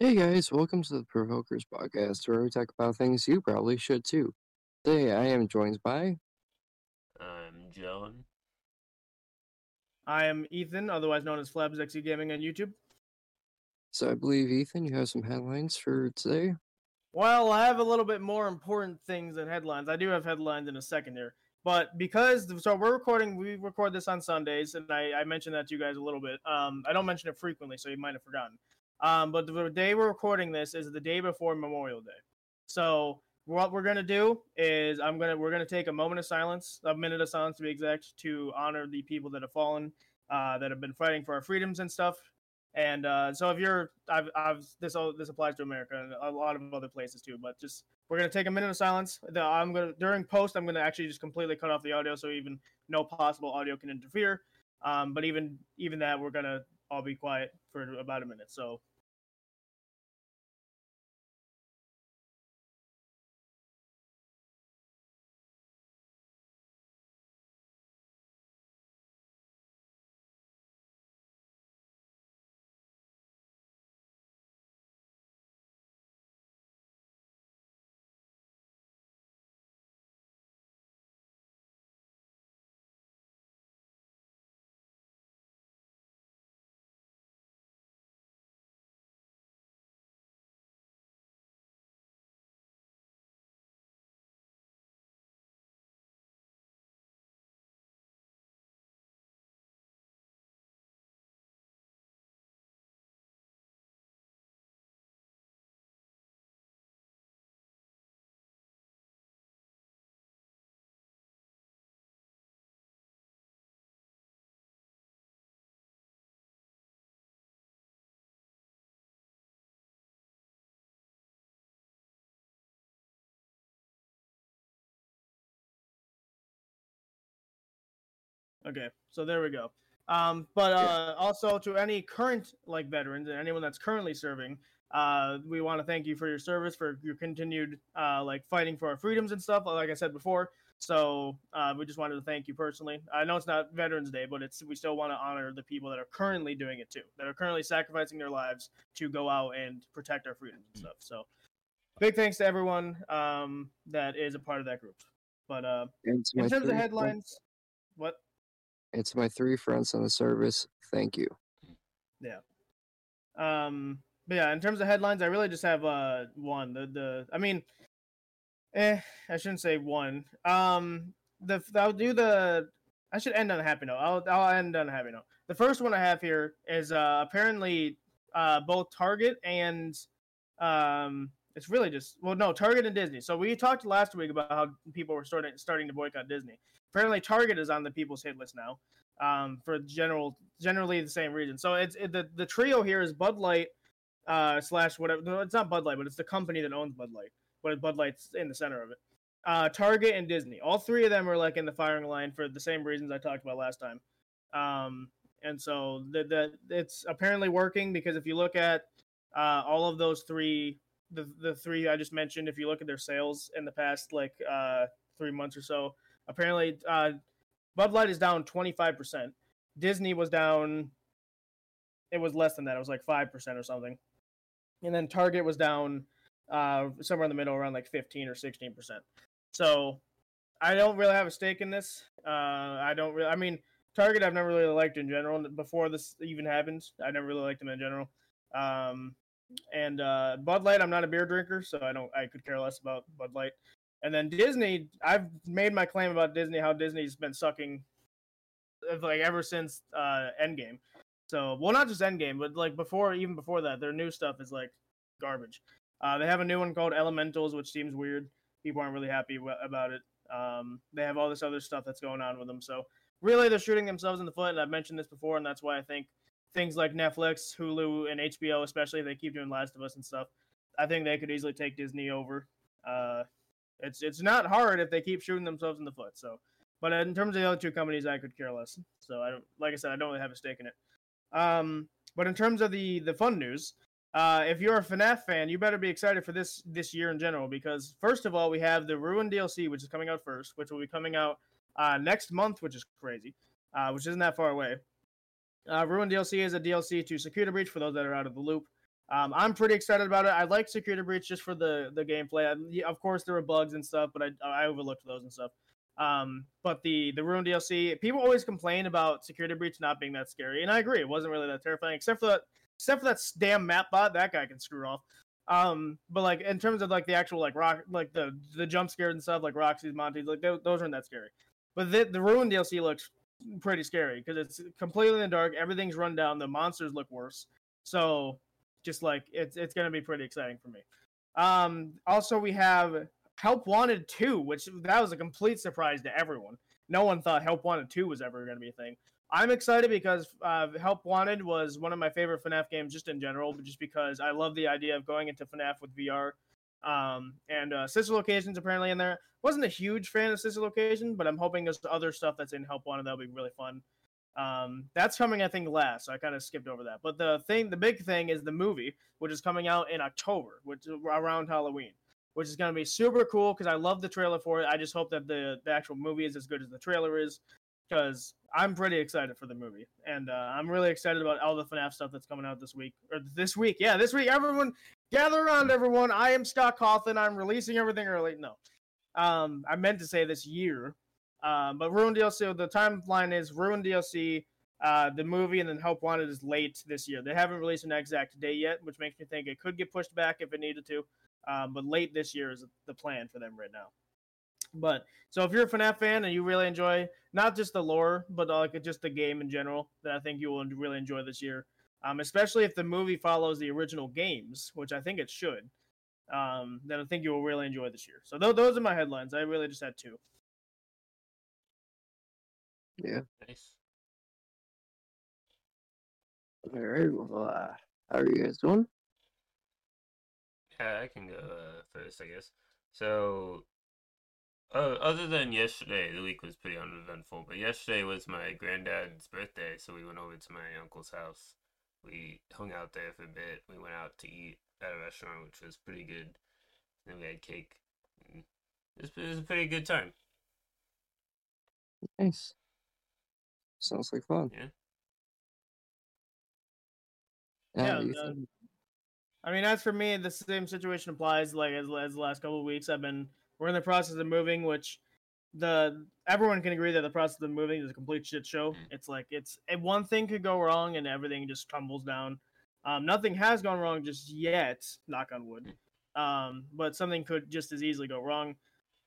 Hey guys, welcome to the Provokers podcast where we talk about things you probably should too. Today I am joined by I'm John. I am Ethan, otherwise known as Flabs XE Gaming on YouTube. so I believe Ethan, you have some headlines for today. Well, I have a little bit more important things than headlines. I do have headlines in a second here. But because, so we're recording, we record this on Sundays, and I, I mentioned that to you guys a little bit. Um, I don't mention it frequently, so you might have forgotten. Um, but the day we're recording this is the day before Memorial Day. So what we're gonna do is I'm gonna we're gonna take a moment of silence, a minute of silence to be exact, to honor the people that have fallen, uh, that have been fighting for our freedoms and stuff. And uh, so if you're, I've, I've this all this applies to America and a lot of other places too. But just we're gonna take a minute of silence. The, I'm gonna during post I'm gonna actually just completely cut off the audio so even no possible audio can interfere. Um, but even even that we're gonna all be quiet for about a minute. So Okay, so there we go. Um, but uh, also to any current like veterans and anyone that's currently serving, uh, we want to thank you for your service, for your continued uh, like fighting for our freedoms and stuff. Like I said before, so uh, we just wanted to thank you personally. I know it's not Veterans Day, but it's we still want to honor the people that are currently doing it too, that are currently sacrificing their lives to go out and protect our freedoms and stuff. So big thanks to everyone um, that is a part of that group. But uh, in terms of headlines, what? And to my three friends on the service, thank you. Yeah. Um. But yeah, in terms of headlines, I really just have uh one. The the I mean, eh, I shouldn't say one. Um. The I'll do the. I should end on a happy note. I'll I'll end on a happy note. The first one I have here is uh apparently uh both Target and um it's really just well no Target and Disney. So we talked last week about how people were starting starting to boycott Disney. Apparently Target is on the people's hit list now um, for general generally the same reason. So it's it, the the trio here is Bud Light uh, slash whatever. No, it's not Bud Light, but it's the company that owns Bud Light. But Bud Light's in the center of it. Uh, Target and Disney. All three of them are like in the firing line for the same reasons I talked about last time. Um, and so the, the it's apparently working because if you look at uh, all of those three, the the three I just mentioned, if you look at their sales in the past like uh, three months or so, apparently uh, Bud Light is down 25%. Disney was down it was less than that. It was like 5% or something. And then Target was down uh somewhere in the middle around like 15 or 16%. So I don't really have a stake in this. Uh I don't really I mean Target I've never really liked in general before this even happened. I never really liked them in general. Um and uh Bud Light I'm not a beer drinker, so I don't I could care less about Bud Light. And then Disney, I've made my claim about Disney, how Disney's been sucking, like ever since uh, Endgame. So, well, not just Endgame, but like before, even before that, their new stuff is like garbage. Uh, they have a new one called Elementals, which seems weird. People aren't really happy about it. Um, they have all this other stuff that's going on with them. So, really, they're shooting themselves in the foot. And I've mentioned this before, and that's why I think things like Netflix, Hulu, and HBO, especially, if they keep doing Last of Us and stuff. I think they could easily take Disney over. Uh, it's it's not hard if they keep shooting themselves in the foot. So, but in terms of the other two companies, I could care less. So I don't, like I said, I don't really have a stake in it. Um, but in terms of the the fun news, uh, if you're a FNAF fan, you better be excited for this this year in general because first of all, we have the Ruin DLC, which is coming out first, which will be coming out uh, next month, which is crazy, uh, which isn't that far away. Uh, Ruin DLC is a DLC to Security Breach for those that are out of the loop. Um, I'm pretty excited about it. I like Security Breach just for the the gameplay. I, of course, there were bugs and stuff, but I I overlooked those and stuff. Um, but the the Ruin DLC, people always complain about Security Breach not being that scary, and I agree. It wasn't really that terrifying, except for that except for that damn map bot. That guy can screw off. Um, but like in terms of like the actual like rock like the the jump scares and stuff like Roxy's Monty's like those, those aren't that scary. But the the Ruin DLC looks pretty scary because it's completely in the dark. Everything's run down. The monsters look worse. So just like it's it's gonna be pretty exciting for me. Um, also we have Help Wanted 2, which that was a complete surprise to everyone. No one thought Help Wanted 2 was ever gonna be a thing. I'm excited because uh, Help Wanted was one of my favorite FNAF games just in general, but just because I love the idea of going into FNAF with VR. Um, and uh, Sister Location's apparently in there. Wasn't a huge fan of Sister Location, but I'm hoping there's other stuff that's in Help Wanted that'll be really fun. Um, that's coming, I think, last. So I kind of skipped over that. But the thing, the big thing is the movie, which is coming out in October, which around Halloween, which is going to be super cool because I love the trailer for it. I just hope that the, the actual movie is as good as the trailer is because I'm pretty excited for the movie. And uh, I'm really excited about all the FNAF stuff that's coming out this week. Or this week. Yeah, this week. Everyone, gather around, everyone. I am Scott Cawthon. I'm releasing everything early. No. Um, I meant to say this year um, but Ruin DLC, the timeline is Ruin DLC, uh, the movie, and then Help Wanted is late this year. They haven't released an exact date yet, which makes me think it could get pushed back if it needed to. Um, but late this year is the plan for them right now. But so if you're a FNAF fan and you really enjoy not just the lore, but uh, like just the game in general, then I think you will really enjoy this year. Um, especially if the movie follows the original games, which I think it should. Um, then I think you will really enjoy this year. So th- those are my headlines. I really just had two. Yeah. Nice. All right. Well, uh, how are you guys doing? Yeah, I can go uh, first, I guess. So, uh, other than yesterday, the week was pretty uneventful. But yesterday was my granddad's birthday, so we went over to my uncle's house. We hung out there for a bit. We went out to eat at a restaurant, which was pretty good. Then we had cake. It was, it was a pretty good time. Nice. Sounds like fun. Yeah. Yeah, you uh, I mean, as for me, the same situation applies. Like as, as the last couple of weeks, I've been we're in the process of moving, which the everyone can agree that the process of moving is a complete shit show. Mm. It's like it's eh, one thing could go wrong and everything just tumbles down. Um, nothing has gone wrong just yet, knock on wood. Um, but something could just as easily go wrong.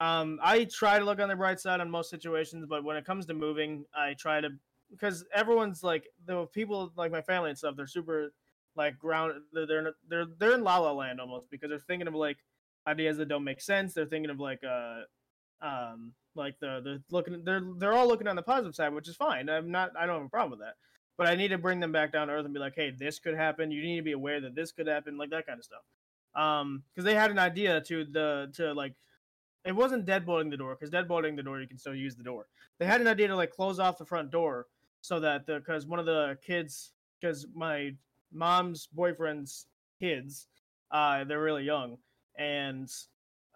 Um, I try to look on the bright side on most situations, but when it comes to moving, I try to because everyone's like the people like my family and stuff. They're super like ground. They're they're they're, in la la land almost because they're thinking of like ideas that don't make sense. They're thinking of like uh um like the the looking they're they're all looking on the positive side, which is fine. I'm not I don't have a problem with that. But I need to bring them back down to earth and be like, hey, this could happen. You need to be aware that this could happen, like that kind of stuff. Um, because they had an idea to the to like it wasn't deadbolting the door because deadbolting the door you can still use the door. They had an idea to like close off the front door so that the because one of the kids because my mom's boyfriend's kids uh they're really young and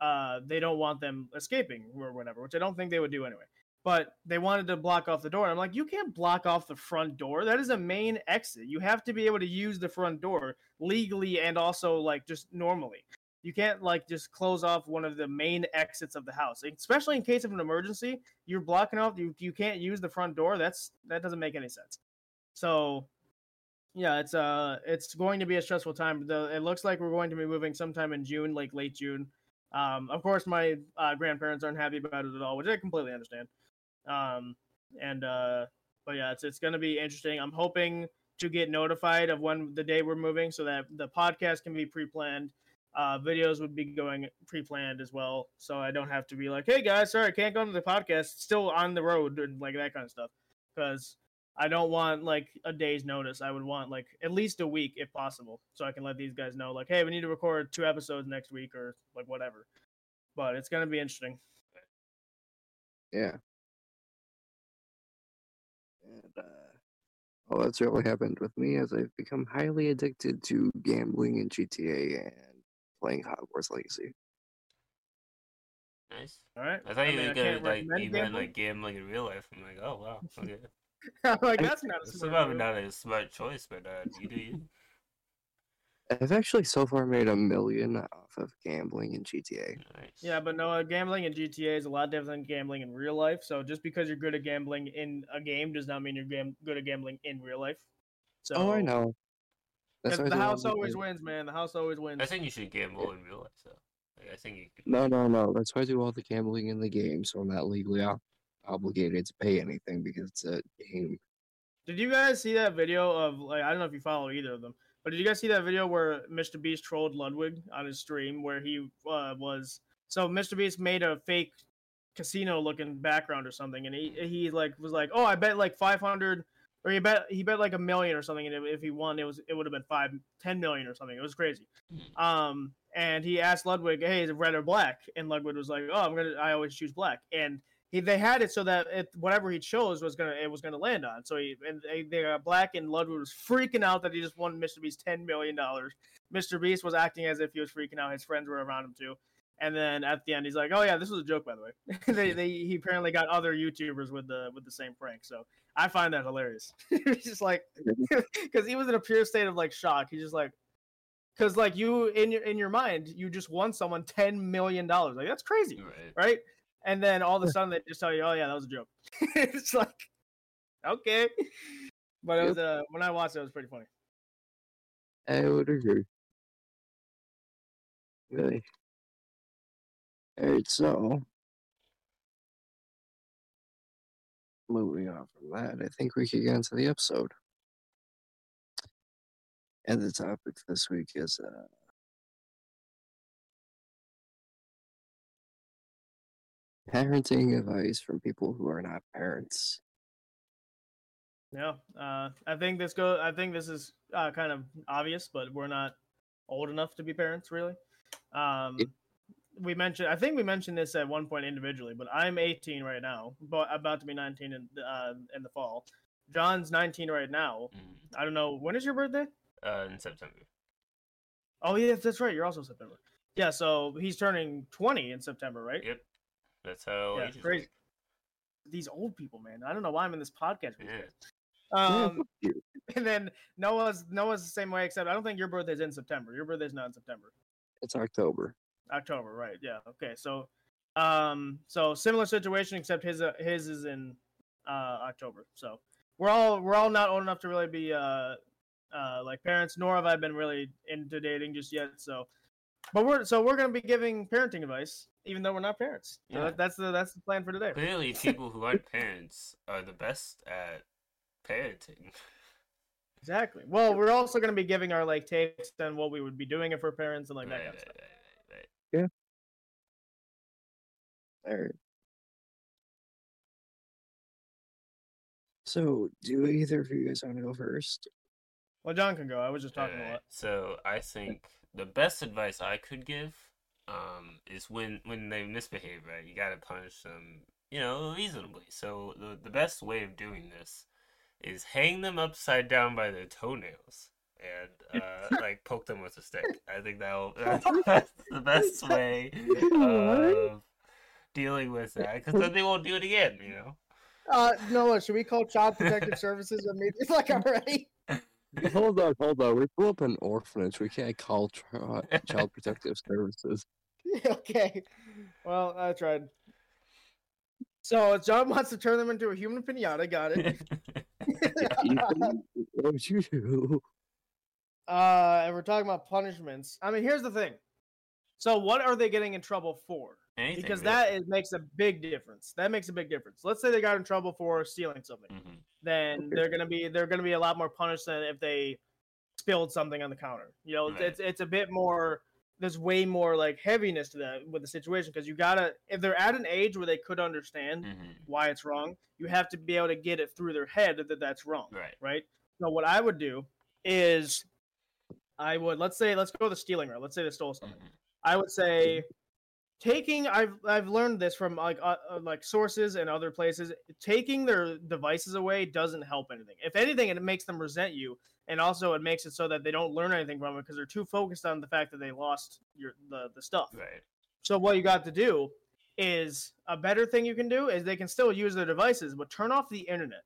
uh they don't want them escaping or whatever which i don't think they would do anyway. But they wanted to block off the door i'm like you can't block off the front door. That is a main exit. You have to be able to use the front door legally and also like just normally you can't like just close off one of the main exits of the house. Especially in case of an emergency you're blocking off you, you can't use the front door. That's that doesn't make any sense. So yeah it's uh it's going to be a stressful time. The, it looks like we're going to be moving sometime in june like late june. Um of course my uh, grandparents aren't happy about it at all which i completely understand. Um and uh but yeah it's it's going to be interesting. I'm hoping to get notified of when the day we're moving so that the podcast can be pre-planned uh, videos would be going pre-planned as well, so I don't have to be like, "Hey guys, sorry, I can't go to the podcast." Still on the road and like that kind of stuff, because I don't want like a day's notice. I would want like at least a week if possible, so I can let these guys know, like, "Hey, we need to record two episodes next week" or like whatever. But it's gonna be interesting. Yeah. And, uh, well, that's really happened with me as I've become highly addicted to gambling in GTA and playing Hogwarts Legacy. Nice. All right. I thought you mean, were gonna can't like recommend you meant like gambling in real life. I'm like, oh wow, okay. I'm like that's not a It's smart probably not a smart choice, but uh, you do you. I've actually so far made a million off of gambling in GTA. Nice. Yeah, but no, uh, gambling in GTA is a lot different than gambling in real life. So just because you're good at gambling in a game does not mean you're gam- good at gambling in real life. So oh, I know. That's 'cause why the house always to- wins, man. The house always wins. I think you should gamble in real life, so. Like, I think you could. No, no, no. That's why I do all the gambling in the game, so I'm not legally ob- obligated to pay anything because it's a game. Did you guys see that video of like I don't know if you follow either of them, but did you guys see that video where Mr. Beast trolled Ludwig on his stream where he uh, was so Mr. Beast made a fake casino looking background or something and he he like was like oh I bet like 500 or he bet he bet like a million or something and if, he won it was it would have been five ten million or something it was crazy um and he asked Ludwig hey is it red or black and Ludwig was like oh I'm gonna I always choose black and he they had it so that it, whatever he chose was gonna it was gonna land on. So he and they, they got black and Ludwig was freaking out that he just won Mr. Beast ten million dollars. Mr. Beast was acting as if he was freaking out. His friends were around him too. And then at the end, he's like, "Oh yeah, this was a joke, by the way." they, they he apparently got other YouTubers with the with the same prank. So I find that hilarious. He's just like, because he was in a pure state of like shock. He's just like, because like you in your in your mind, you just won someone ten million dollars. Like that's crazy Right. right? And then all of a sudden they just tell you, "Oh yeah, that was a joke." it's like, okay, but it Yep. was uh, when I watched it, it was pretty funny. I would agree. Really. Alright, so moving on from that, I think we could get into the episode. And the topic this week is uh parenting advice from people who are not parents. Yeah, uh, I think this go. I think this is uh, kind of obvious, but we're not old enough to be parents, really. Um. We mentioned. I think we mentioned this at one point individually, but I'm 18 right now, but about to be 19 in uh, in the fall. John's 19 right now. Mhm. I don't know when is your birthday. Uh, in September. Oh yeah, that's right. You're also September. Yeah, so he's turning 20 in September, right? Yep. That's how Yeah, ages crazy. work. These old people, man. I don't know why I'm in this podcast. with Yeah. Um, fuck you. and then Noah's Noah's the same way, except I don't think your birthday's in September. Your birthday's not in September. It's October. October, right? Yeah. Okay. So, um, so similar situation, except his uh, his is in uh October. So we're all we're all not old enough to really be uh uh like parents, nor have I been really into dating just yet. So, but we're so we're gonna be giving parenting advice, even though we're not parents. So Yeah. that, that's the that's the plan for today. Clearly, people who aren't parents are the best at parenting. Exactly. Well, we're also gonna be giving our like takes on what we would be doing if we're parents and like that right, kind of stuff. right, right. All right. So, do either of you guys want to go first? Well, John can go. I was just talking a lot. So I think the best advice I could give um, is when when they misbehave, right? You gotta punish them, you know, reasonably. So the the best way of doing this is hang them upside down by their toenails and uh, like poke them with a stick. I think that'll that's the best way of dealing with that because then they won't do it again. You know. Uh, Noah, should we call Child Protective Services immediately? It's like already? hold on, hold on. We blew up an orphanage. We can't call tri- Child Protective Services. okay. Well, I tried. So John wants to turn them into a human pinata. Got it. What would you do? uh, and we're talking about punishments. I mean, here's the thing. So, what are they getting in trouble for? Anything, Because really. that is, makes a big difference. That makes a big difference. Let's say they got in trouble for stealing something. Mhm. then they're gonna be they're gonna be a lot more punished than if they spilled something on the counter. You know, Right. it's it's a bit more. There's way more like heaviness to that with the situation because you gotta if they're at an age where they could understand Mhm. why it's wrong, you have to be able to get it through their head that that's wrong, Right. right? So what I would do is I would let's say let's go the stealing route. Let's say they stole something. Mhm. I would say taking I've I've learned this from like uh, uh, like sources and other places. Taking their devices away doesn't help anything. If anything, it makes them resent you, and also it makes it so that they don't learn anything from it because they're too focused on the fact that they lost your the the stuff. Right. So what you got to do is a better thing you can do is they can still use their devices, but turn off the internet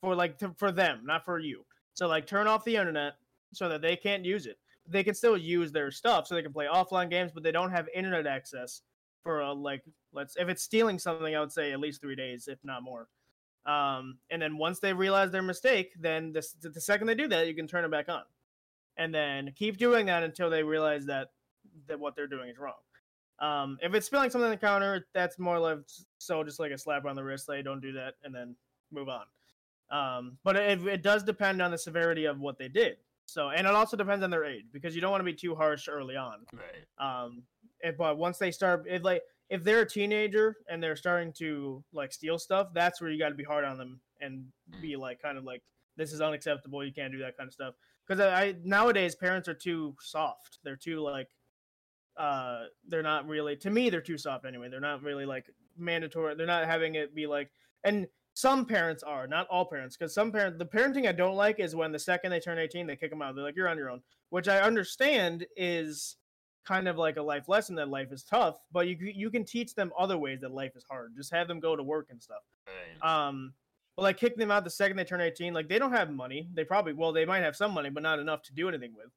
for like to, for them, not for you. So like turn off the internet so that they can't use it. They can still use their stuff, so they can play offline games, but they don't have internet access for a, like let's if it's stealing something, I would say at least three days, if not more. Um, and then once they realize their mistake, then the, the second they do that, you can turn it back on, and then keep doing that until they realize that that what they're doing is wrong. Um, if it's spilling something on the counter, that's more like so just like a slap on the wrist, like don't do that, and then move on. Um, but it, it does depend on the severity of what they did. So, and it also depends on their age because you don't want to be too harsh early on. Right. Um, if, but once they start, if like if they're a teenager and they're starting to like steal stuff, that's where you got to be hard on them and be like kind of like this is unacceptable. You can't do that kind of stuff. Because I, I nowadays parents are too soft. They're too like uh they're not really to me they're too soft anyway they're not really like mandatory they're not having it be like and some parents are not all parents because some parents the parenting i don't like is when the second they turn 18 they kick them out. They're like you're on your own which i understand is kind of like a life lesson that life is tough but you you can teach them other ways that life is hard. Just have them go to work and stuff. Right. um but like kick them out the second they turn 18 like they don't have money. They probably well they might have some money but not enough to do anything with.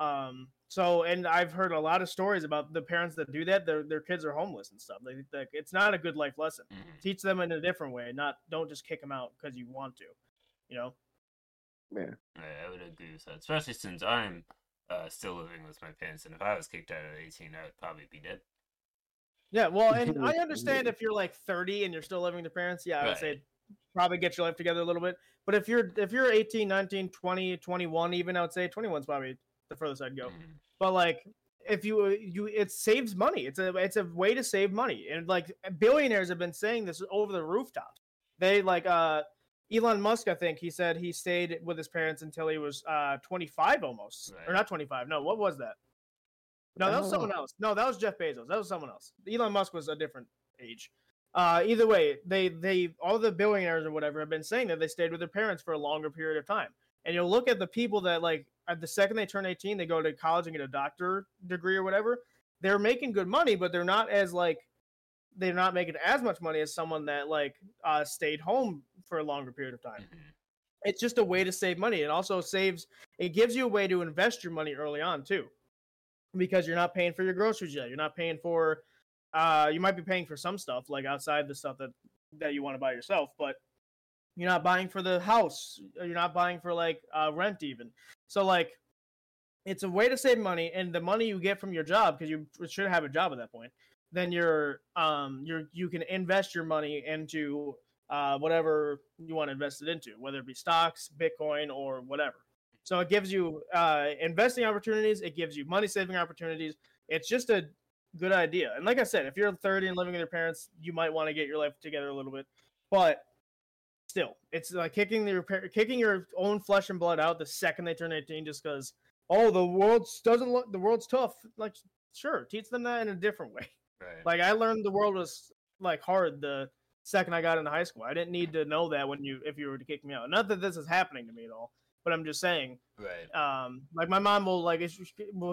Um so and i've heard a lot of stories about the parents that do that their, their kids are homeless and stuff like, like it's not a good life lesson Mhm. teach them in a different way not don't just kick them out because you want to you know Yeah. Right, I would agree with that, especially since I'm uh, still living with my parents, and if I was kicked out at 18, I would probably be dead. yeah well and i understand if you're like 30 and you're still living with your parents yeah i would Right. say probably get your life together a little bit but if you're if you're 18 19 20 21 even i would say 21's probably the furthest i'd go. Mhm. but like if you you it saves money. It's a it's a way to save money. And like billionaires have been saying this over the rooftops. They like uh elon musk i think he said he stayed with his parents until he was uh 25 almost. Or not 25 no what was that? No that was Oh. someone else. No that was jeff bezos. That was someone else. Elon musk was a different age. Uh either way they they all the billionaires or whatever have been saying that they stayed with their parents for a longer period of time and you'll look at the people that like at the second they turn 18 they go to college and get a doctor degree or whatever they're making good money but they're not as like they're not making as much money as someone that like uh stayed home for a longer period of time. Mhm. it's just a way to save money. It also saves it gives you a way to invest your money early on too because you're not paying for your groceries yet. You're not paying for uh you might be paying for some stuff like outside the stuff that that you want to buy yourself but you're not buying for the house you're not buying for like uh, rent even. So like it's a way to save money and the money you get from your job because you should have a job at that point then you're um you're you can invest your money into uh whatever you want to invest it into whether it be stocks bitcoin or whatever. So it gives you uh investing opportunities it gives you money saving opportunities. It's just a good idea. And like i said if you're 30 and living with your parents you might want to get your life together a little bit. But still it's like kicking your par- kicking your own flesh and blood out the second they turn 18 just because oh the world doesn't look the world's tough. Like sure teach them that in a different way. Right. like i learned the world was like hard the second i got into high school. I didn't need to know that when you if you were to kick me out. Not that this is happening to me at all but i'm just saying right. um like my mom will like if she,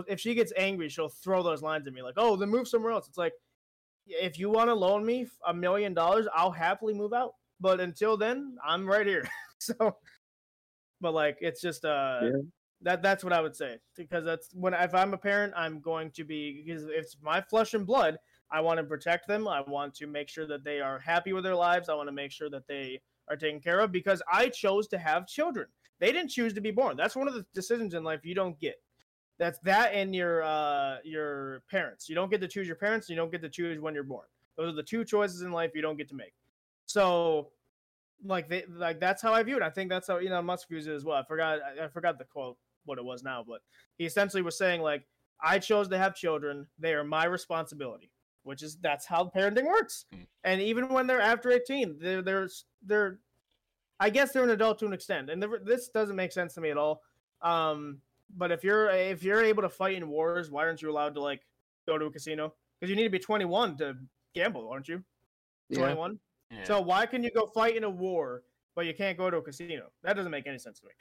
if she gets angry she'll throw those lines at me like oh then move somewhere else. It's like if you want to loan me a million dollars i'll happily move out but until then i'm right here so but like it's just uh Yeah. that that's what i would say because that's when if i'm a parent i'm going to be because it's my flesh and blood i want to protect them i want to make sure that they are happy with their lives i want to make sure that they are taken care of because i chose to have children they didn't choose to be born. That's one of the decisions in life you don't get. That's that and your uh your parents. You don't get to choose your parents. You don't get to choose when you're born. Those are the two choices in life you don't get to make. So, like they like that's how I view it. I think that's how Elon Musk views it as well. I forgot I, I forgot the quote what it was now, but he essentially was saying like I chose to have children. They are my responsibility, which is that's how parenting works. Hmm. And even when they're after 18, they're they're they're I guess they're an adult to an extent, and this doesn't make sense to me at all. Um, but if you're if you're able to fight in wars, why aren't you allowed to like go to a casino? Because you need to be 21 to gamble, aren't you? Yeah. 21. Yeah. So why can you go fight in a war, but you can't go to a casino? That doesn't make any sense to me.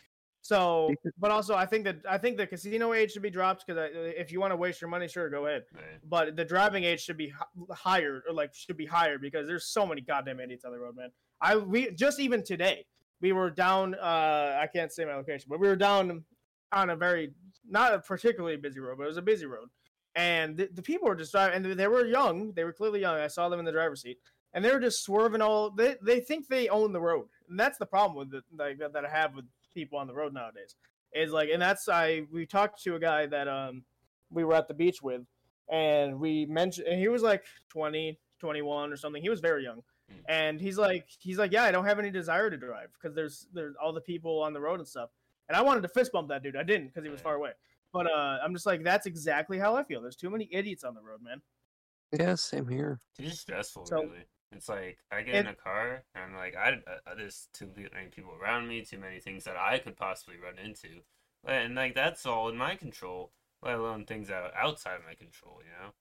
So, but also I think that I think the casino age should be dropped because if you want to waste your money, sure, go ahead. right. But the driving age should be hi- higher, or like should be higher because there's so many goddamn idiots on the road, man. I we just even today we were down. uh I can't say my location, but we were down on a very not a particularly busy road, but it was a busy road, and the, the people were just driving, and they were young. They were clearly young. I saw them in the driver's seat, and they're just swerving all. They they think they own the road, and that's the problem with it like that, that I have with people on the road nowadays. Is like, and that's I we talked to a guy that um we were at the beach with, and we mentioned, and he was like 20, 21 or something. He was very young. Mm. And he's like, he's like, yeah, I don't have any desire to drive because there's there's all the people on the road and stuff. And I wanted to fist bump that dude. I didn't because he was far away. But uh, I'm just like, that's exactly how I feel. There's too many idiots on the road, man. Yeah, same here. It's stressful, So- really. It's like I get in a car and I'm like, I uh, there's too many people around me, too many things that I could possibly run into, and like that's all in my control, let alone things that are outside my control. You know?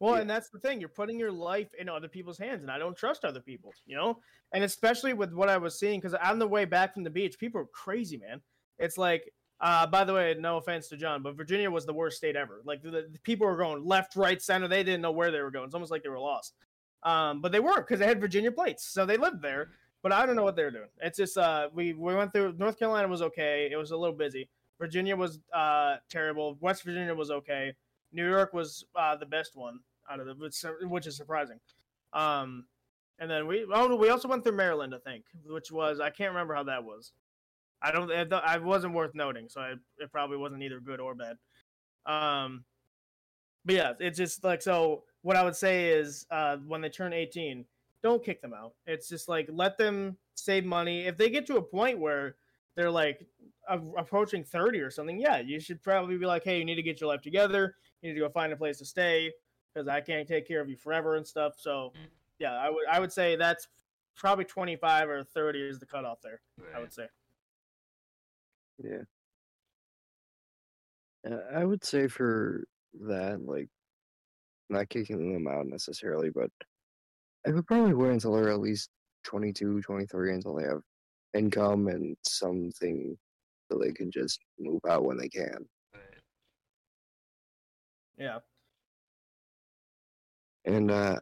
Well, Yeah. and that's the thing. You're putting your life in other people's hands, and I don't trust other people, you know? And especially with what I was seeing, because on the way back from the beach, people are crazy, man. It's like, uh, by the way, no offense to John, but Virginia was the worst state ever. Like, the, the people were going left, right, center. They didn't know where they were going. It's almost like they were lost. Um, but they weren't because they had Virginia plates. So they lived there, but I don't know what they were doing. It's just, uh, we, we went through, North Carolina was okay. It was a little busy. Virginia was uh, terrible. West Virginia was okay. New York was uh, the best one out of the, which, which is surprising. Um, and then we oh we also went through Maryland, I think, which was I can't remember how that was. I don't I wasn't worth noting, so I, it probably wasn't either good or bad. Um, but yeah, it's just like so. What I would say is uh, when they turn 18, don't kick them out. It's just like let them save money. If they get to a point where they're like a- approaching 30 or something, yeah, you should probably be like, hey, you need to get your life together. You need to go find a place to stay because I can't take care of you forever and stuff. So Mm. yeah, I would I would say that's probably 25 or 30 is the cutoff there. I would say. Yeah. Uh, I would say for that, like, not kicking them out necessarily, but I would probably wait until they're at least 22, 23 until they have income and something so they can just move out when they can. Yeah. And uh,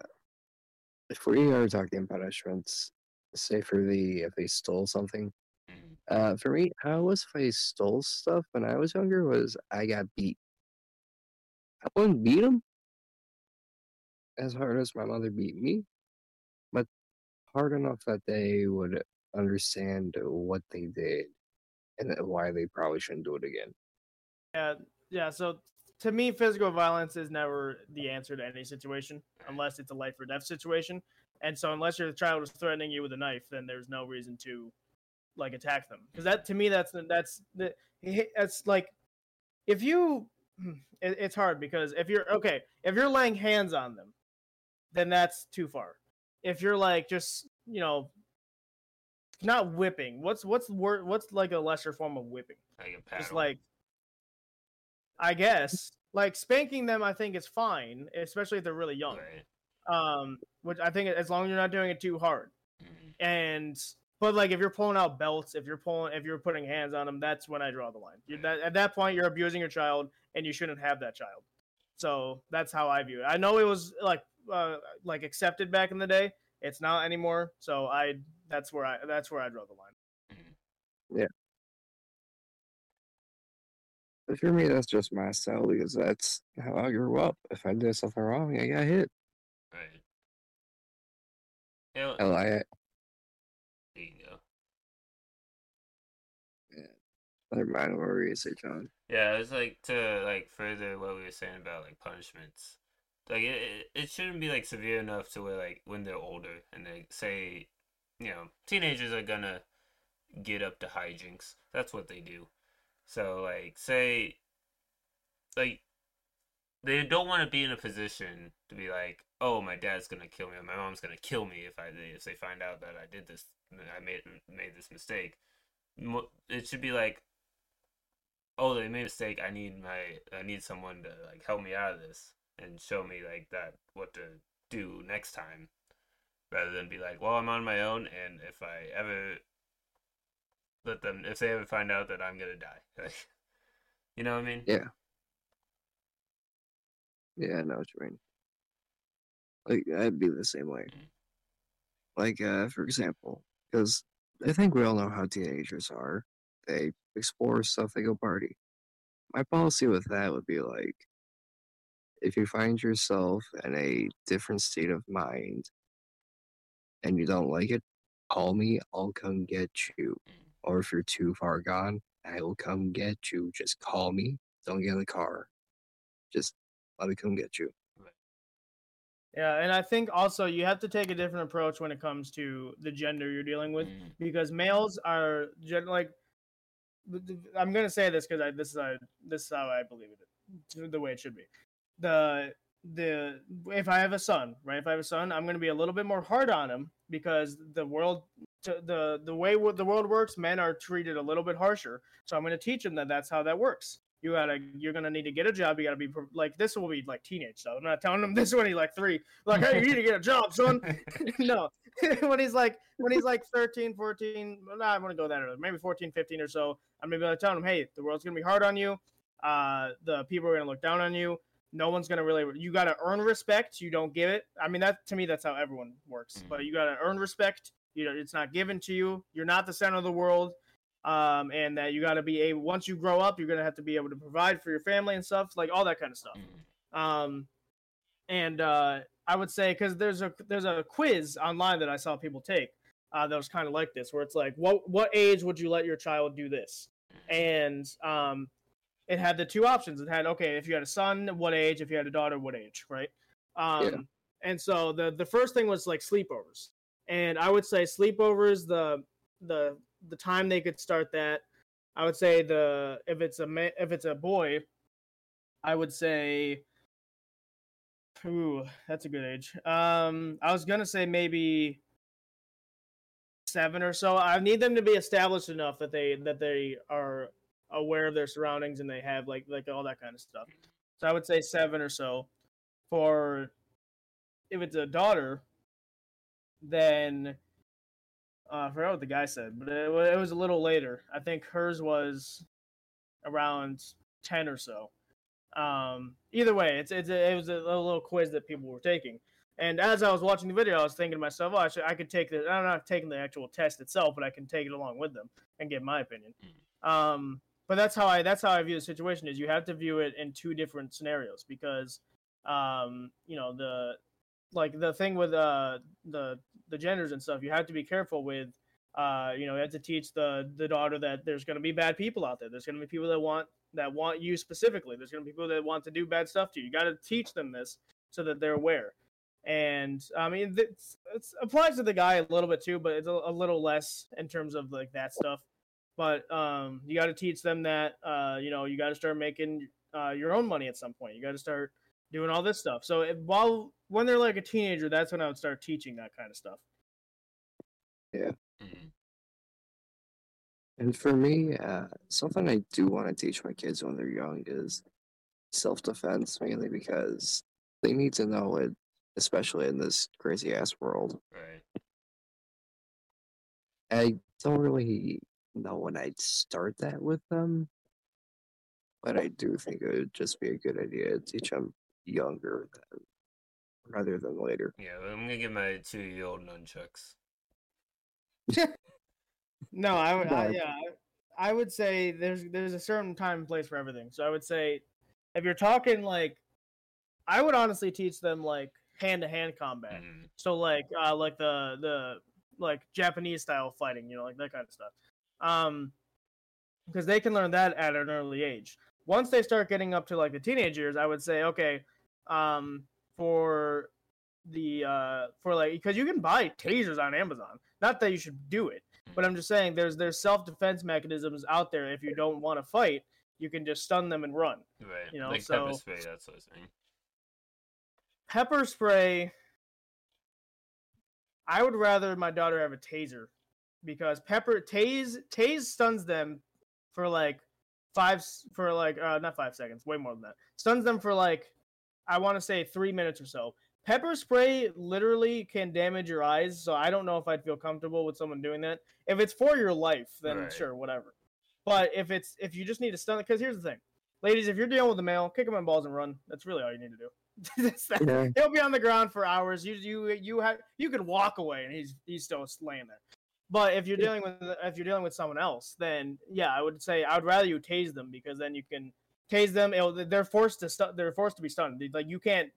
if we are talking punishments, say for the if they stole something, Mhm. uh, for me, how was if I stole stuff when I was younger was I got beat. I wouldn't beat them as hard as my mother beat me, but hard enough that they would understand what they did and why they probably shouldn't do it again. Yeah, yeah. So to me, physical violence is never the answer to any situation unless it's a life or death situation. And so, unless your child is threatening you with a knife, then there's no reason to like attack them. Because that, to me, that's that's the it's like if you, it's hard because if you're okay, if you're laying hands on them, then that's too far. If you're like just you know, not whipping. What's what's word? What's like a lesser form of whipping? Like Just like, I guess, like spanking them, I think is fine, especially if they're really young. Right. Um, which I think as long as you're not doing it too hard. Mhm. And but like if you're pulling out belts, if you're pulling, if you're putting hands on them, that's when I draw the line. You that, at that point, you're abusing your child, and you shouldn't have that child. So that's how I view it. I know it was like uh, like accepted back in the day. It's not anymore. So I that's where I that's where I draw the line. Mhm. But for me, that's just my style because that's how I grew up. If I did something wrong, I got hit. Right. Yeah, Hell, I there you go. never mind. What were you gonna say, John? Yeah, it's like to like further what we were saying about like punishments. Like it, it, shouldn't be like severe enough to where like when they're older and they say, you know, teenagers are gonna get up to hijinks. That's what they do. So like say, like they don't want to be in a position to be like, oh, my dad's gonna kill me, or my mom's gonna kill me if I if they find out that I did this, I made made this mistake. It should be like, oh they made a mistake i need my i need someone to like help me out of this and show me like that what to do next time rather than be like well i'm on my own and if i ever let them if they ever find out that i'm gonna die like you know what i mean Yeah. Yeah, I know what you mean. Like, I'd be the same way. Mhm. Like, uh, for example, because I think we all know how teenagers are. they explore stuff, they go party. My policy with that would be like, if you find yourself in a different state of mind and you don't like it, call me. I'll come get you. Or if you're too far gone, I will come get you. Just call me. Don't get in the car. Just let me come get you. Yeah, and I think also you have to take a different approach when it comes to the gender you're dealing with Mm. because males are gen- like I'm gonna say this because I this is how, this is how I believe it, the way it should be. The the if I have a son, right? If I have a son, I'm gonna be a little bit more hard on him because the world, the the way the world works, men are treated a little bit harsher. So I'm gonna teach him that that's how that works. You gotta, you're gonna need to get a job. You gotta be like this will be like teenage stuff. I'm not telling him this when he's like three. Like, hey, you need to get a job, son. no, when he's like when he's like 13 14 well, nah, i'm gonna go that early maybe 14 15 or so i'm gonna be like telling him hey the world's gonna be hard on you uh the people are gonna look down on you no one's gonna really you gotta earn respect you don't give it i mean that to me that's how everyone works Mhm. but you gotta earn respect you know it's not given to you you're not the center of the world um and that you gotta be able once you grow up you're gonna have to be able to provide for your family and stuff like all that kind of stuff Mm. um and uh i would say because there's a there's a quiz online that i saw people take uh that was kind of like this where it's like what what age would you let your child do this and um it had the two options it had okay if you had a son what age if you had a daughter what age right um Yeah. and so the the first thing was like sleepovers and i would say sleepovers the the the time they could start that i would say the if it's a ma- if it's a boy i would say Ooh, that's a good age. Um, I was gonna say maybe seven or so. I need them to be established enough that they that they are aware of their surroundings and they have like like all that kind of stuff. So I would say seven or so. For if it's a daughter, then uh, I forgot what the guy said, but it, it was a little later. I think hers was around ten or so. Um, either way, it's, it's a, it was a little quiz that people were taking. And as I was watching the video, I was thinking to myself, oh, I, should, I could take the, I'm not taking the actual test itself, but I can take it along with them and get my opinion. Um, but that's how I, that's how I view the situation is you have to view it in two different scenarios because, um, you know, the, like the thing with, uh, the, the genders and stuff, you have to be careful with, uh, you know, you have to teach the, the daughter that there's going to be bad people out there. There's going to be people that want that want you specifically. There's going to be people that want to do bad stuff to you. You got to teach them this so that they're aware. And I mean, it's applies to the guy a little bit too, but it's a, a little less in terms of like that stuff. But um, you got to teach them that uh, you know you got to start making uh, your own money at some point. You got to start doing all this stuff. So if, while when they're like a teenager, that's when I would start teaching that kind of stuff. Mm. And for me, uh, something I do want to teach my kids when they're young is self defense, mainly because they need to know it, especially in this crazy ass world. Right. I don't really know when I'd start that with them, but I do think it would just be a good idea to teach them younger than, rather than later. Yeah, I'm gonna get my two-year-old nunchucks. No, I would. I, yeah, I I would say there's there's a certain time and place for everything. So I would say, if you're talking like, I would honestly teach them like hand to hand combat. Mm. So like uh like the the like Japanese style fighting, you know, like that kind of stuff. Um, because they can learn that at an early age. Once they start getting up to like the teenage years, I would say, okay, um, for the uh for like because you can buy tasers on Amazon. Not that you should do it, but I'm just saying there's there's self defense mechanisms out there. If you don't want to fight, you can just stun them and run. Right. You know, like so- pepper spray, that sort of thing. Pepper spray. I would rather my daughter have a taser because pepper tase tase stuns them for like five for like uh not five seconds, way more than that. Stuns them for like I want to say three minutes or so. Pepper spray literally can damage your eyes, so I don't know if I'd feel comfortable with someone doing that. If it's for your life, then Right. sure, whatever. But if it's if you just need to stun, because here's the thing, ladies, if you're dealing with a male, kick him in balls and run. That's really all you need to do. That's that. Yeah. He'll be on the ground for hours. You you you have you could walk away and he's he's still laying there. But if you're dealing with if you're dealing with someone else, then yeah, I would say I would rather you tase them because then you can tase them. They're forced to stu- they're forced to be stunned. Like you can't.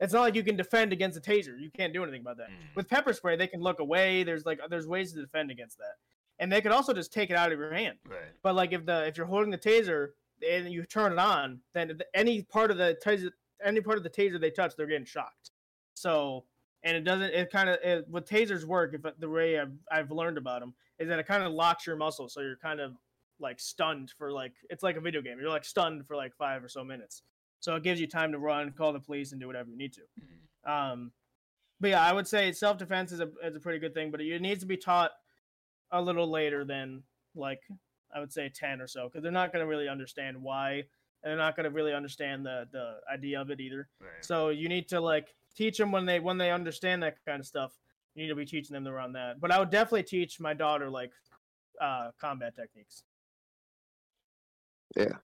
It's not like you can defend against a taser. You can't do anything about that. Mm. With pepper spray, they can look away. There's like there's ways to defend against that, and they could also just take it out of your hand. Right. But like if the if you're holding the taser and you turn it on, then any part of the taser any part of the taser they touch, they're getting shocked. So and it doesn't it kind of it, what tasers work if the way I've, I've learned about them is that it kind of locks your muscles so you're kind of like stunned for like it's like a video game you're like stunned for like five or so minutes so it gives you time to run call the police and do whatever you need to Mm. um but yeah i would say self-defense is a, is a pretty good thing but it needs to be taught a little later than like i would say 10 or so because they're not going to really understand why and they're not going to really understand the the idea of it either Right. so you need to like teach them when they when they understand that kind of stuff. You need to be teaching them around that. But I would definitely teach my daughter like uh combat techniques. Yeah.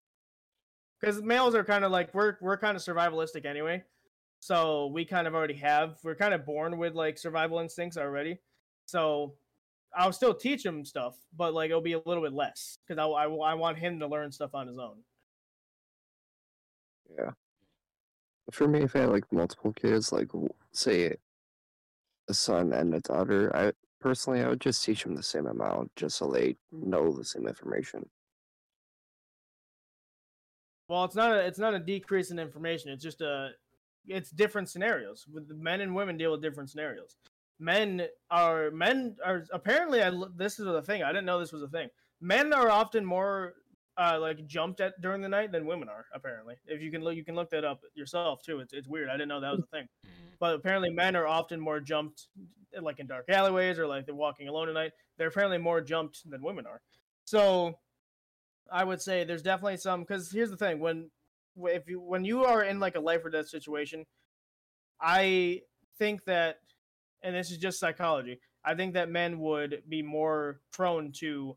Because males are kind of like we're we're kind of survivalistic anyway. So we kind of already have we're kind of born with like survival instincts already. So I'll still teach him stuff, but like it'll be a little bit less because I, I I want him to learn stuff on his own. Yeah. For me, if I had like multiple kids, like say a son and a daughter, I personally I would just teach them the same amount, just so they know the same information. Well, it's not a it's not a decrease in information. It's just a it's different scenarios. Men and women deal with different scenarios. Men are men are apparently I, this is the thing. I didn't know this was a thing. Men are often more uh, like jumped at during the night than women are. Apparently, if you can look, you can look that up yourself too. It's it's weird. I didn't know that was a thing. Mm. But apparently, men are often more jumped, like in dark alleyways or like they're walking alone at night. They're apparently more jumped than women are. So, I would say there's definitely some. Because here's the thing: when if you when you are in like a life or death situation, I think that, and this is just psychology. I think that men would be more prone to,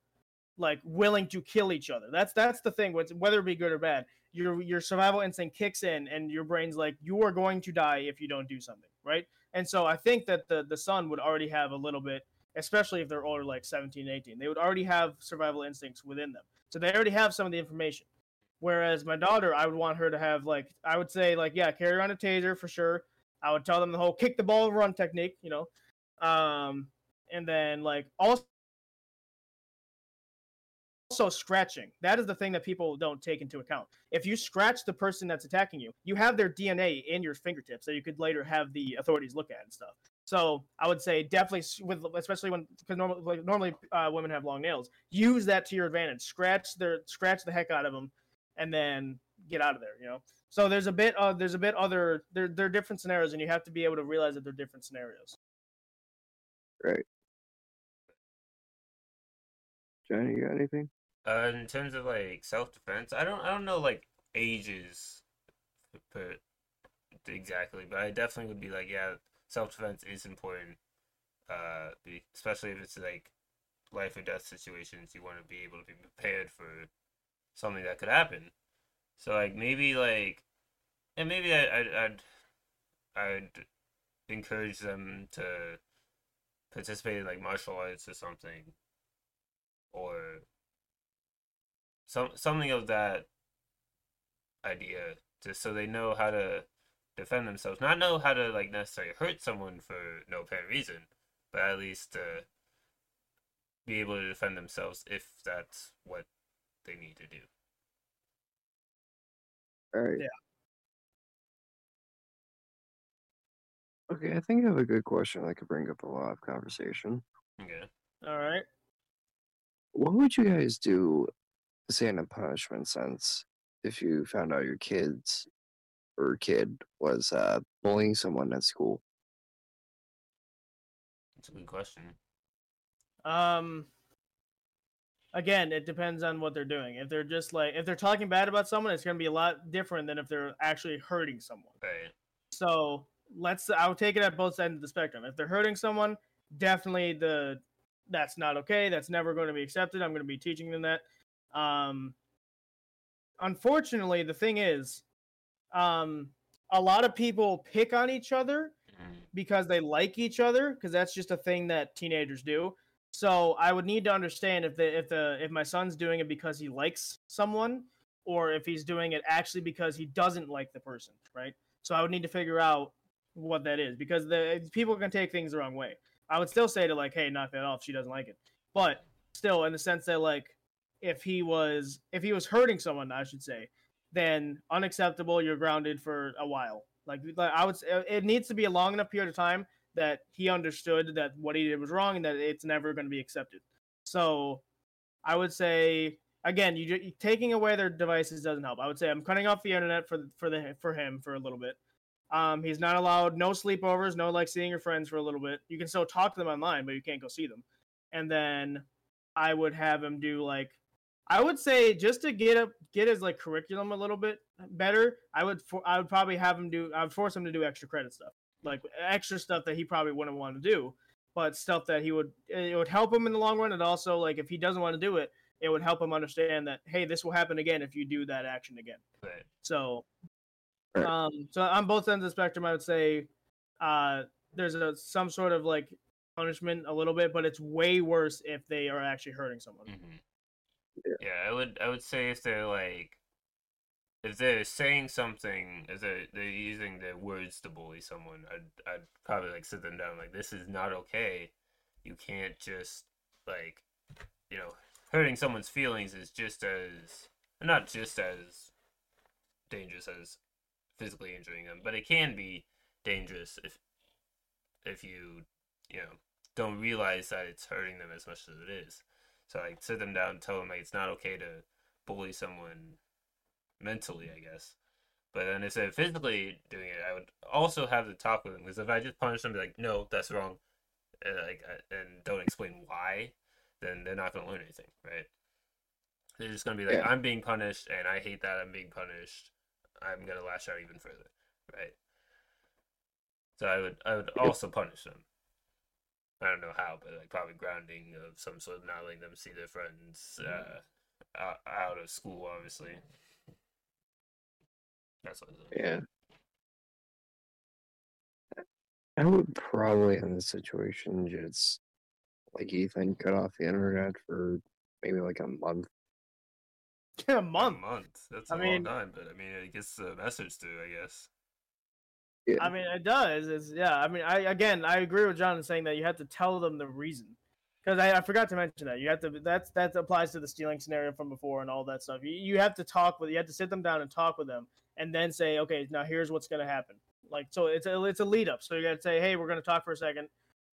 like, willing to kill each other. That's that's the thing. Whether it be good or bad, your your survival instinct kicks in and your brain's like you are going to die if you don't do something right and so i think that the the son would already have a little bit especially if they're older like 17 18 they would already have survival instincts within them so they already have some of the information whereas my daughter i would want her to have like i would say like yeah carry around a taser for sure i would tell them the whole kick the ball run technique you know um and then like also also scratching. That is the thing that people don't take into account. If you scratch the person that's attacking you you have their dna in your fingertips that you could later have the authorities look at and stuff. So i would say definitely with especially when because normally like, normally uh, women have long nails use that to your advantage. Scratch their scratch the heck out of them and then get out of there you know? So there's a bit uh, there's a bit other there, there are different scenarios and you have to be able to realize that they're different scenarios. Right. Johnny, you got anything? Uh, in terms of like self defense, I don't I don't know like ages, per exactly, but I definitely would be like, yeah, self defense is important. Uh, especially if it's like life or death situations, you want to be able to be prepared for something that could happen. So like maybe like, and maybe I I'd I'd, I'd encourage them to participate in like martial arts or something, or some something of that idea, just so they know how to defend themselves. Not know how to like necessarily hurt someone for no apparent reason, but at least uh, be able to defend themselves if that's what they need to do. All right. Yeah. Okay, I think I have a good question that could bring up a lot of conversation. Okay. all right What would you guys do, say in a punishment sense, if you found out your kids or kid was uh, bullying someone at school? That's a good question. Um again, it depends on what they're doing. If they're just like if they're talking bad about someone, it's going to be a lot different than if they're actually hurting someone. Right. So, let's I'll take it at both ends of the spectrum. If they're hurting someone, definitely the that's not okay. That's never going to be accepted. I'm going to be teaching them that. Um unfortunately, the thing is um a lot of people pick on each other because they like each other because that's just a thing that teenagers do So I would need to understand if the if the if my son's doing it because he likes someone or if he's doing it actually because he doesn't like the person, right? So I would need to figure out what that is because the people can take things the wrong way. I would still say to like, hey, knock that off. She doesn't like it, but still, in the sense that like, if he was if he was hurting someone, I should say, then unacceptable. You're grounded for a while. Like, like I would say, it needs to be a long enough period of time that he understood that what he did was wrong and that it's never going to be accepted. So, I would say again, you taking away their devices doesn't help. I would say I'm cutting off the internet for for the for him for a little bit. Um, he's not allowed no sleepovers, no like seeing your friends for a little bit. You can still talk to them online, but you can't go see them. And then I would have him do like I would say just to get up get his like curriculum a little bit better. I would for, I would probably have him do I would force him to do extra credit stuff, like extra stuff that he probably wouldn't want to do, but stuff that he would it would help him in the long run. And also like if he doesn't want to do it, it would help him understand that hey, this will happen again if you do that action again. Right. So, um, so on both ends of the spectrum, I would say, uh, there's a some sort of like punishment a little bit, but it's way worse if they are actually hurting someone. Mm-hmm. Yeah. yeah, I would I would say if they're like if they're saying something, if they're, they're using their words to bully someone, I'd, I'd probably like sit them down like this is not okay. You can't just like you know hurting someone's feelings is just as not just as dangerous as physically injuring them, but it can be dangerous if if you you know don't realize that it's hurting them as much as it is. So like sit them down, and tell them like it's not okay to bully someone mentally, I guess. But then if they're physically doing it, I would also have to talk with them because if I just punish them, be like, no, that's wrong, and like and don't explain why, then they're not going to learn anything, right? They're just going to be like, yeah. I'm being punished, and I hate that I'm being punished. I'm going to lash out even further, right? So I would I would also punish them. I don't know how, but like probably grounding of some sort, not letting them see their friends uh, out, out of school, obviously. That's what Yeah. I would probably in this situation just like Ethan cut off the internet for maybe like a month. Yeah, a month. A month. That's a I long mean, time, but I mean, it gets the message through, I guess. Yeah. I mean, it does. It's yeah. I mean, I again, I agree with John in saying that you have to tell them the reason. Because I, I, forgot to mention that you have to. That's that applies to the stealing scenario from before and all that stuff. You, you have to talk with. You have to sit them down and talk with them, and then say, okay, now here's what's going to happen. Like so, it's a it's a lead up. So you got to say, hey, we're going to talk for a second,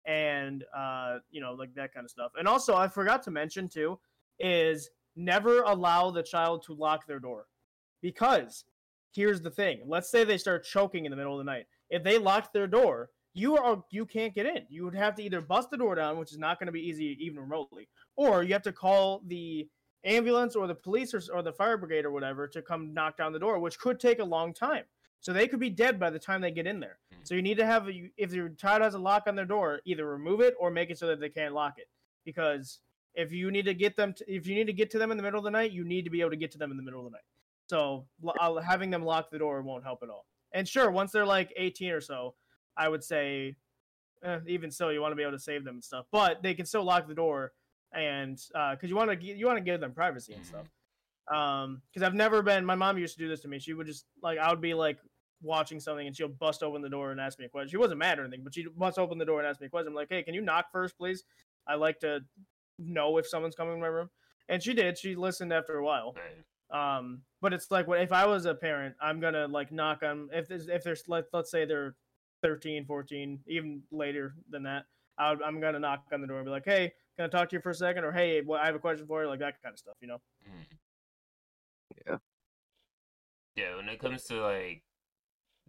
and uh, you know, like that kind of stuff. And also, I forgot to mention too is never allow the child to lock their door, because here's the thing. Let's say they start choking in the middle of the night. If they locked their door, you are you can't get in. You would have to either bust the door down, which is not going to be easy even remotely, or you have to call the ambulance or the police or, or the fire brigade or whatever to come knock down the door, which could take a long time. So they could be dead by the time they get in there. Hmm. So you need to have, a, if your child has a lock on their door, either remove it or make it so that they can't lock it. Because if you need to get them, to, if you need to get to them in the middle of the night, you need to be able to get to them in the middle of the night. So having them lock the door won't help at all. And sure, once they're like 18 or so, I would say, eh, even so, you want to be able to save them and stuff. But they can still lock the door, and because uh, you want to you want to give them privacy and stuff. Um, because I've never been. My mom used to do this to me. She would just like I would be like watching something, and she'll bust open the door and ask me a question. She wasn't mad or anything, but she bust open the door and ask me a question. I'm like, hey, can you knock first, please? I like to know if someone's coming in my room. And she did. She listened after a while. Um, but it's like what if I was a parent, I'm gonna like knock on if there's if there's let let's say they're 13, 14, even later than that. I am gonna knock on the door and be like, hey, can I talk to you for a second? Or hey, well, I have a question for you, like that kind of stuff, you know. Mm. Yeah. Yeah, when it comes to like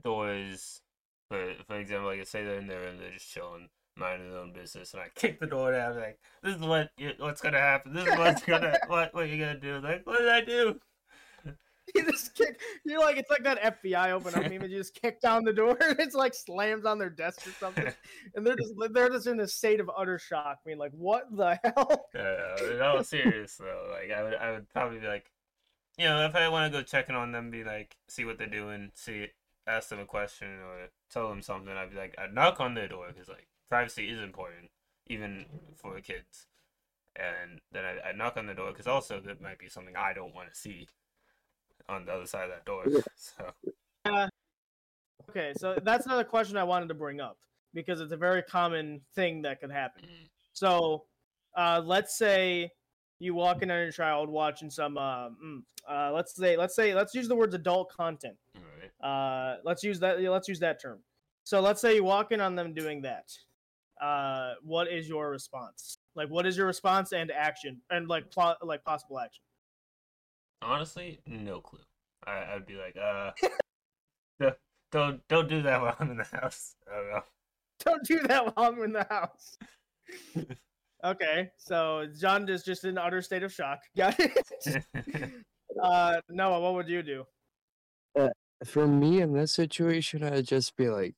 doors, for for example, like I say they're in there and they're just chilling, minding their own business, and I kick the door down, like this is what what's gonna happen. This is what's gonna what what you gonna do? Like what did I do? you just kick. You're like it's like that FBI open up meme. You just kick down the door, and it's like slams on their desk or something, and they're just they're just in a state of utter shock. I mean, like what the hell? Yeah, no, serious though. Like I would I would probably be like, you know, if I want to go checking on them, be like, see what they're doing, see, ask them a question or tell them something. I'd be like, I'd knock on their door because like privacy is important, even for kids. and then I, I knock on the door because also that might be something I don't want to see on the other side of that door. So Okay, so that's another question I wanted to bring up because it's a very common thing that could happen. mm, So, uh, let's say you walk in on your child watching some, uh, mm, uh, let's say, let's say, let's use the words adult content. all right. Uh, let's use that. Let's use that term. So let's say you walk in on them doing that. Uh, what is your response? Like, what is your response and action and like plot, like possible action? Honestly, no clue. I, I'd be like, uh, don't, don't don't do that while I'm in the house. I don't know. Don't do that while I'm in the house. okay, so John is just in utter state of shock. Got it. uh, Noah, what would you do? Uh, For me in this situation, I'd just be like,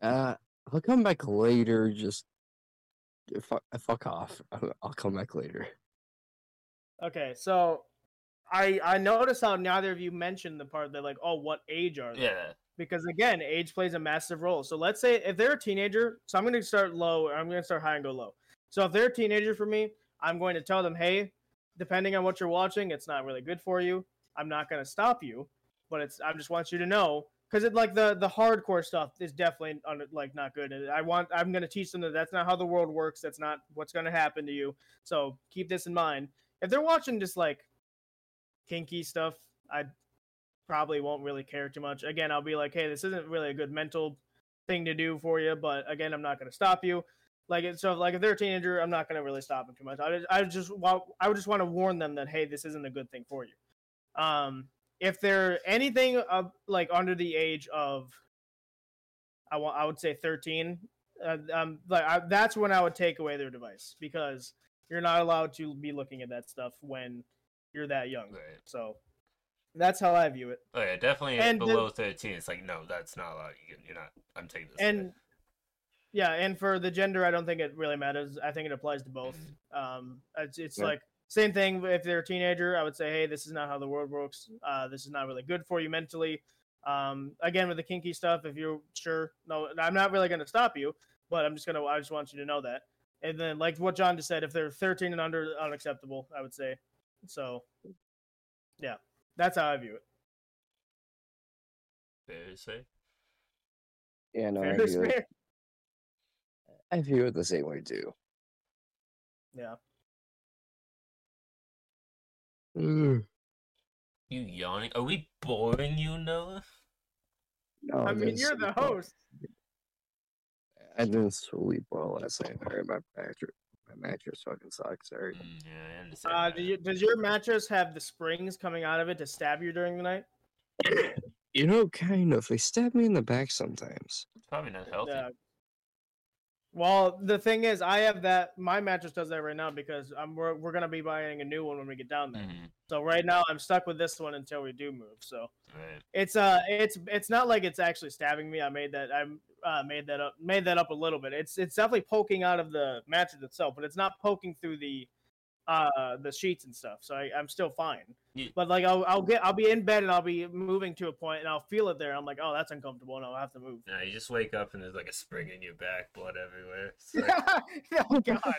uh, I'll come back later. Just eh, fuck, eh, fuck off. I'll, I'll come back later. Okay, so I I noticed how neither of you mentioned the part that like, oh, what age are they? yeah. Because again, age plays a massive role. So let's say if they're a teenager, so I'm going to start low, I'm going to start high and go low. So if they're a teenager for me, I'm going to tell them, hey, depending on what you're watching, it's not really good for you. I'm not going to stop you, but it's I just want you to know because it like the the hardcore stuff is definitely like not good. And I want I'm to teach them that that's not how the world works. That's not what's to happen to you. So keep this in mind. If they're watching just like kinky stuff, I probably won't really care too much. Again, I'll be like, hey, this isn't really a good mental thing to do for you, but again, I'm not to stop you. Like so, like if they're a teenager, I'm not to really stop them too much. I, I just, I would just want to warn them that hey, this isn't a good thing for you. Um, if they're anything of like under the age of, I want, I would say 13. Uh, um, like I, that's when I would take away their device because you're not allowed to be looking at that stuff when you're that young. Right. So that's how I view it. Oh yeah, definitely And the- below thirteen. It's like no, that's not allowed. You, you're not. I'm taking this. away. And yeah, and for the gender, I don't think it really matters. I think it applies to both. Mhm. Um, it's, it's Yeah. like same thing if they're a teenager. I would say, hey, this is not how the world works. Uh, this is not really good for you mentally. Um, again, with the kinky stuff, if you're sure, no, I'm not really going to stop you, but I'm just gonna, I just want you to know that. And then, like what John just said, if they're 13 and under, unacceptable. I would say. So, yeah, that's how I view it. fair to say. Yeah, no, Fair is view, it, fair. I view it the same way too. Yeah. Mm, You yawning? Are we boring you, Noah? No, I I mean, you're the well. host. I didn't sleep well last night. I heard my mattress, my mattress fucking sucks. Sorry. Mm, yeah, I understand. Uh, do you, does your mattress have the springs coming out of it to stab you during the night? You know, kind of. They stab me in the back sometimes. It's probably not healthy. Yeah. Well, the thing is, I have that. My mattress does that right now because I'm we're, we're gonna be buying a new one when we get down there. Mhm, So right now, I'm stuck with this one until we do move. So Right. it's uh, it's it's not like it's actually stabbing me. I made that I uh, made that up made that up a little bit. It's it's definitely poking out of the mattress itself, but it's not poking through the uh the sheets and stuff. So I, I'm still fine. Ye- But like I'll I'll get I'll be in bed and I'll be moving to a point and I'll feel it there. I'm like, oh, that's uncomfortable, and I'll have to move. Nah, you just wake up and there's like a spring in your back, blood everywhere. It's like, oh god.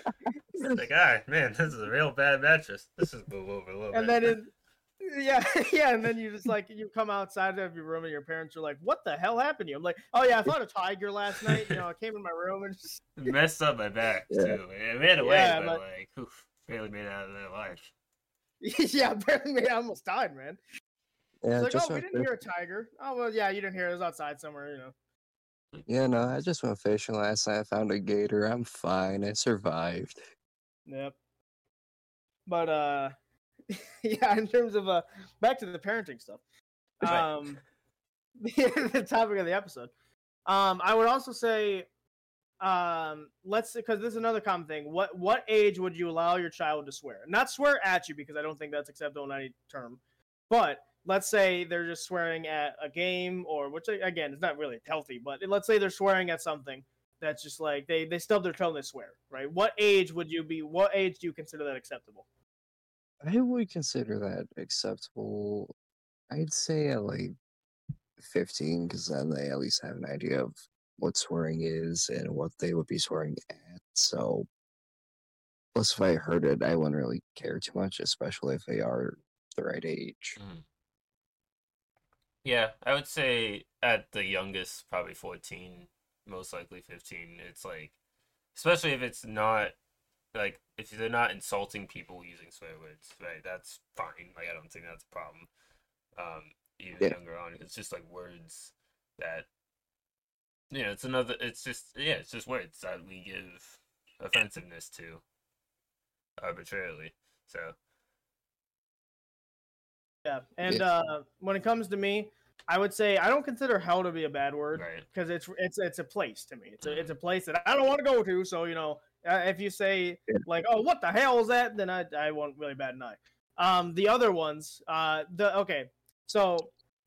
it's like, ah, man, this is a real bad mattress. This is move over a little and bit. then it, yeah, yeah, and then you just like you come outside of your room and your parents are like, "What the hell happened to you?" I'm like, "Oh yeah, I fought a tiger last night. You know, I came in my room and just messed up my back Yeah. too. It ran away, Yeah, but but- like, oof, barely made it out of that life. yeah, barely, made. I almost died, man." Yeah, like, "Oh, we didn't hear a tiger." Oh well, yeah, you didn't hear it. It was outside somewhere, you know. Yeah, no, I just went fishing last night. I found a gator. I'm fine. I survived. Yep. But uh, yeah, in terms of uh, back to the parenting stuff. Um, the topic of the episode. Um, I would also say, um, let's because this is another common thing. What what age would you allow your child to swear? Not swear at you because I don't think that's acceptable in any term. But let's say they're just swearing at a game or which again is not really healthy. But let's say they're swearing at something that's just like they they stub their toe and they swear. Right? What age would you be? What age do you consider that acceptable? I would consider that acceptable. I'd say at like 15, because then they at least have an idea of what swearing is and what they would be swearing at. So Plus, if I heard it, I wouldn't really care too much, especially if they are the right age. Mm. Yeah, I would say at the youngest, probably 14, most likely 15. It's like, especially if it's not, like, if they're not insulting people using swear words, right? That's fine. Like, I don't think that's a problem. Um, even Yeah. younger on, it's just like words that, you know, it's another, it's just, yeah, it's just words that we give offensiveness to arbitrarily. So, Yeah, and Yeah. uh, when it comes to me, I would say I don't consider hell to be a bad word right. because it's it's it's a place to me. It's a it's a place that I don't want to go to. So you know, uh, if you say Yeah. like, "Oh, what the hell is that?" then I I won't really bat an eye. Um, the other ones, uh, the okay, so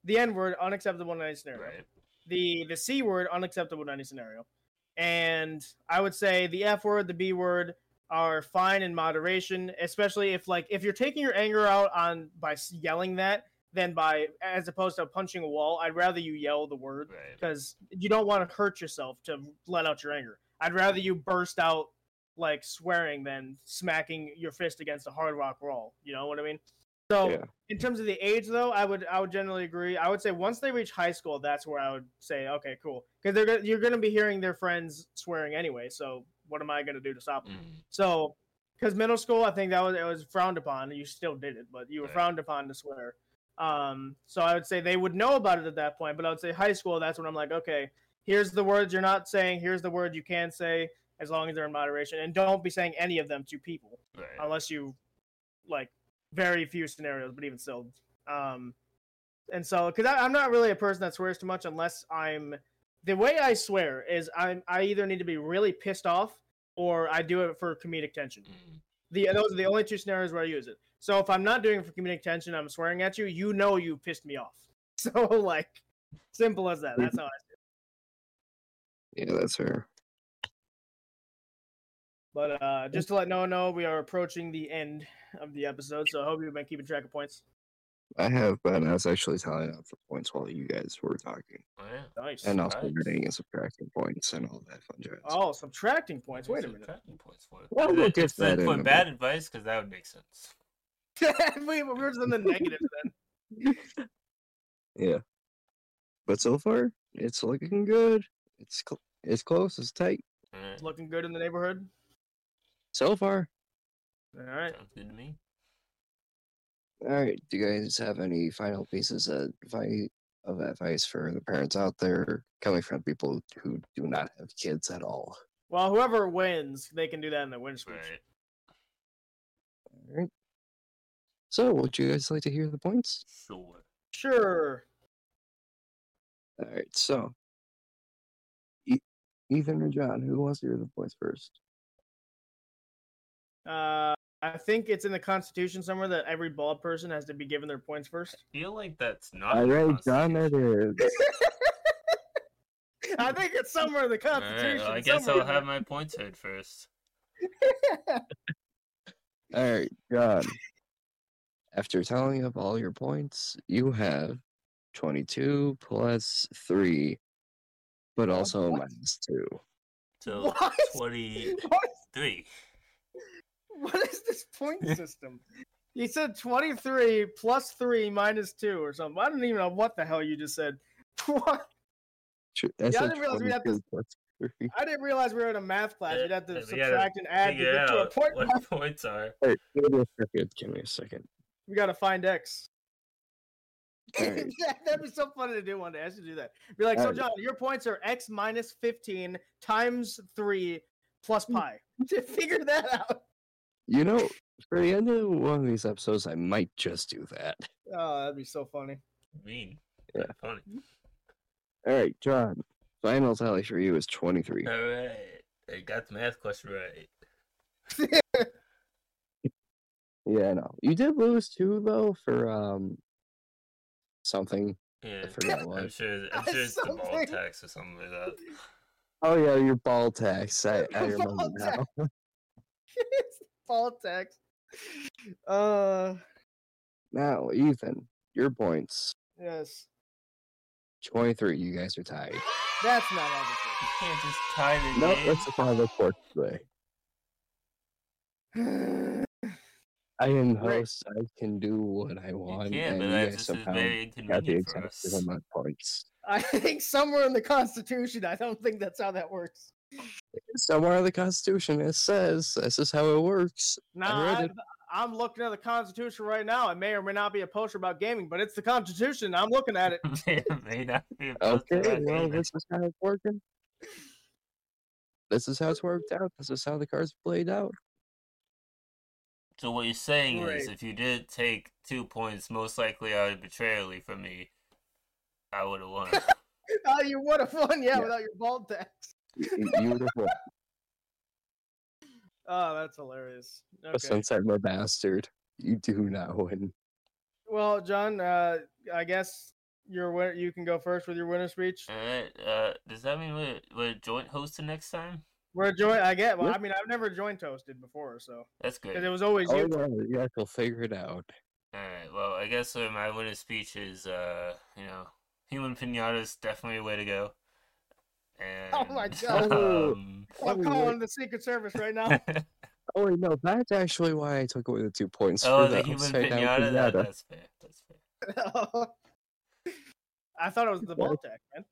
the N word unacceptable in any scenario. Right. The the C word unacceptable in any scenario, and I would say the F word, the B word are fine in moderation, especially if like if you're taking your anger out on by yelling that than by as opposed to punching a wall. I'd rather you yell the word Right. because you don't want to hurt yourself to let out your anger. I'd rather you burst out like swearing than smacking your fist against a hard rock wall. You know what I mean? So Yeah. in terms of the age though, I would I would generally agree. I would say once they reach high school, that's where I would say okay, cool, because they're gonna- you're going to be hearing their friends swearing anyway. So what am I going to do to stop them? Mm. So, because middle school, I think that was it was frowned upon. You still did it, but you were Right. frowned upon to swear. Um, so I would say they would know about it at that point. But I would say high school, that's when I'm like, okay, here's the words you're not saying. Here's the word you can say, as long as they're in moderation, and don't be saying any of them to people Right. unless you like very few scenarios. But even still, um, and so because I'm not really a person that swears too much unless I'm the way I swear is I'm I either need to be really pissed off or I do it for comedic tension. Mm. The those are the only two scenarios where I use it. So if I'm not doing it for comedic tension, I'm swearing at you. You know you pissed me off. So like simple as that. That's how I. Do. It. Yeah, that's fair. But uh, just to let no one know, we are approaching the end of the episode. So I hope you've been keeping track of points. I have, but I was actually tallying up the points while you guys were talking, Oh, yeah. Nice. and also Nice. adding and subtracting points and all that fun jazz. Oh, subtracting points. Wait a minute. subtracting Points for it. Well, Is we'll it- get that for bad bit. advice because that would make sense. we, we were just in the negative then. Yeah, but so far it's looking good. It's cl- it's close. It's tight Alright, It's looking good in the neighborhood. so far. All right. Sounds good to me. All right. Do you guys have any final pieces of advice, of advice for the parents out there coming from people who do not have kids at all? Well, whoever wins, they can do that in the win speech. Right. All right. So, would you guys like to hear the points? Sure. Sure. All right. So, E- Ethan or John, who wants to hear the points first? Uh, I think it's in the Constitution somewhere that every bald person has to be given their points first. I feel like that's not. All in the John, it I think it's somewhere in the Alright, Constitution. well, I guess somewhere I'll have my points heard first. All right, John. After tallying up all your points, you have 22 plus 3, but uh, also what? minus 2. So What? twenty-three. What, what is this point system? You said 23 plus 3 minus 2 or something. I don't even know what the hell you just said. What? Tr- I Yeah, I said didn't realize we had 22 plus 3. I didn't realize we were in a math class. You'd have to Yeah, subtract and add to get to a point. what points are. All right, give me a second. Give me a second. We gotta find X. Alright. That'd be so funny to do one day. I should do that. Be like, so Alright. John, your points are X minus 15 times 3 plus mm. pi. to figure that out. You know, for the end of one of these episodes, I might just do that. Oh, that'd be so funny. Mean. Yeah. Funny. All right, John. Final tally for you is 23. All right. I got the math question right. Yeah, I know. You did lose two though for um something. Yeah. forgot I'm what. sure. I'm sure it's the ball tax or something like that. Oh yeah, your ball tax. I, I remember Ball tax. now. It's ball text. Uh, Now, Ethan, your points. yes. 23. You guys are tied. That's not how You can't just tie the No, game. that's the final report today. I am host. I can do what I want, You can, and but you guys just somehow very got the inconvenient for exact us. amount of points. I think somewhere in the Constitution, I don't think that's how that works. Somewhere in the Constitution it says this is how it works. Nah, I it. I'm looking at the Constitution right now. It may or may not be a poster about gaming, but it's the Constitution. I'm looking at it. may, may not be Okay, well, gaming. this is how it's working. This is how it's worked out. This is how the cards played out. So what you're saying is, if you did take two points, most likely arbitrarily from me, I would have won. oh, you would have won, yeah, Yeah. without your bald tax. Y- y- You would have won. Oh, that's hilarious. Okay. since I'm a bastard, you do not win. Well, John, uh, I guess your win- you can go first with your winner speech. Alright, uh, does that mean we're, we're joint hosting next time? We're joint. I get. Well, Yep. I mean, I've never joint Toasted before, so That's good. because it was always Oh, you. no, you guys will figure it out. Alright, well, I guess uh, my winner speech is, uh, you know, human pinata's definitely a way to go. And, Oh my God. Um, I'm Oh, calling the Secret Service right now. Oh wait, no, that's actually why I took away the two points oh, for the the human upside down pinata? That, that's fair. That's fair. I thought it was the ball tax, man.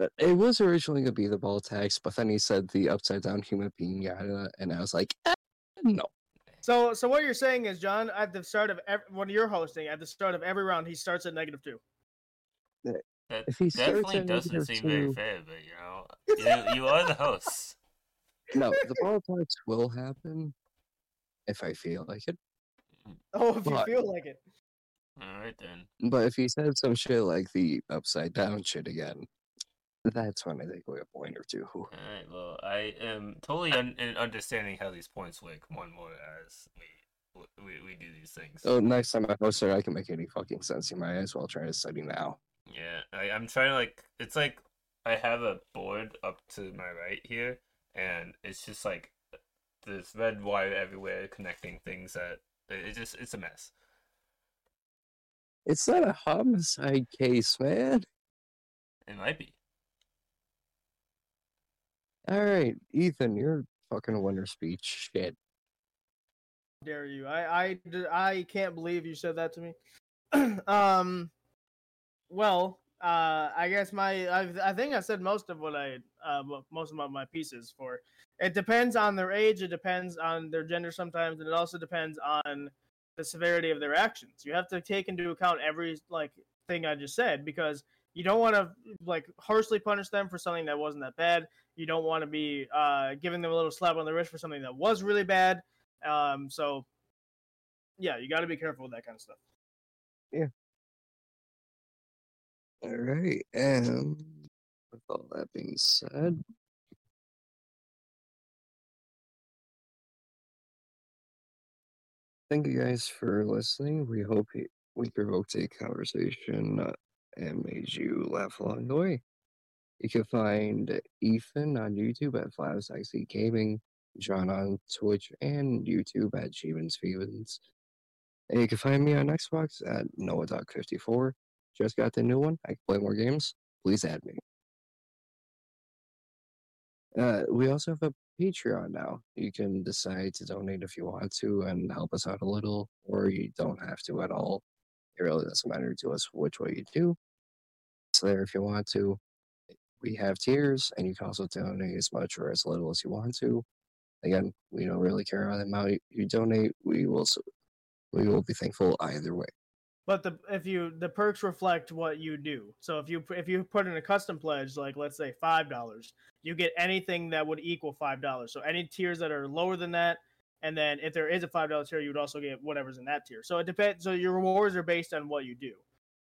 Uh, It was originally gonna be the ball tax, but then he said the upside down human pinata, and I was like, eh, no. So, so what you're saying is, John, at the start of every, when you're hosting, at the start of every round, he starts at negative two. That If he starts definitely doesn't negative seem very fair, but, you know, you, you are the host. No, the ball tax will happen if I feel like it. Mm. Oh, if you feel like it. Alright then. But if he said some shit like the upside down shit again, that's when I take away a point or two. Alright, well, I am totally un- in understanding how these points work more and more as we, we, we do these things. Oh, next time I post it, I can make any fucking sense. You might as well try to study now. Yeah, I, I'm trying to like. It's like I have a board up to my right here, and it's just like this red wire everywhere connecting things that it, it just it's a mess. It's not a homicide case, man. It might be. All right, Ethan, you're fucking a winner speech. Shit. dare you? I I I can't believe you said that to me. um, well, uh, I guess my, I, I think I said most of what I uh, most of my, pieces for. It depends on their age. It depends on their gender sometimes, and it also depends on the severity of their actions. You have to take into account every like thing I just said because you don't want to like harshly punish them for something that wasn't that bad. You don't want to be uh, giving them a little slap on the wrist for something that was really bad. Um, so yeah, you got to be careful with that kind of stuff. All right, and with all that being said, thank you guys for listening. We hope we provoked a conversation and made you laugh along the way. You can find Ethan on YouTube at FlowsXE Gaming, John on Twitch and YouTube at Stevens. And you can find me on Xbox at Noah.54. Just got the new one. I can play more games. Please add me. Uh, we also have a Patreon now. You can decide to donate if you want to and help us out a little, or you don't have to at all. It really doesn't matter to us which way you do. It's there if you want to. We have tiers, and you can also donate as much or as little as you want to. Again, we don't really care about the amount you donate. We will, we will be thankful either way. But the if you the perks reflect what you do. So if you if you put in a custom pledge, like let's say five dollars, you get anything that would equal five dollars. So any tiers that are lower than that, and then if there is a five dollar tier, you would also get whatever's in that tier. So it depends. So your rewards are based on what you do.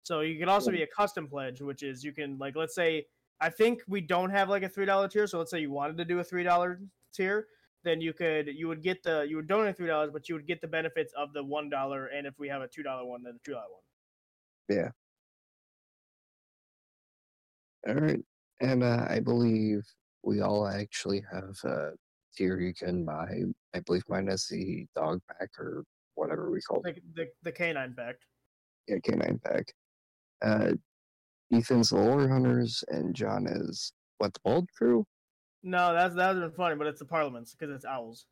So you can also be a custom pledge, which is you can like let's say I think we don't have like a three dollar tier. So let's say you wanted to do a three dollar tier, then you could you would get the you would donate three dollars, but you would get the benefits of the one dollar, and if we have a two dollar one, then the two dollar one. Yeah. All right. And uh, I believe we all actually have a tier you can buy. I believe mine is the dog pack or whatever we call it. Like the the canine pack. Yeah, canine pack. Uh, Ethan's the lore hunters, and John is what the bald crew. No, that's that would have been funny, but it's the parliaments because it's owls.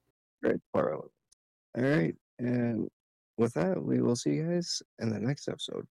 Great Parliament. All right. And with that, we will see you guys in the next episode.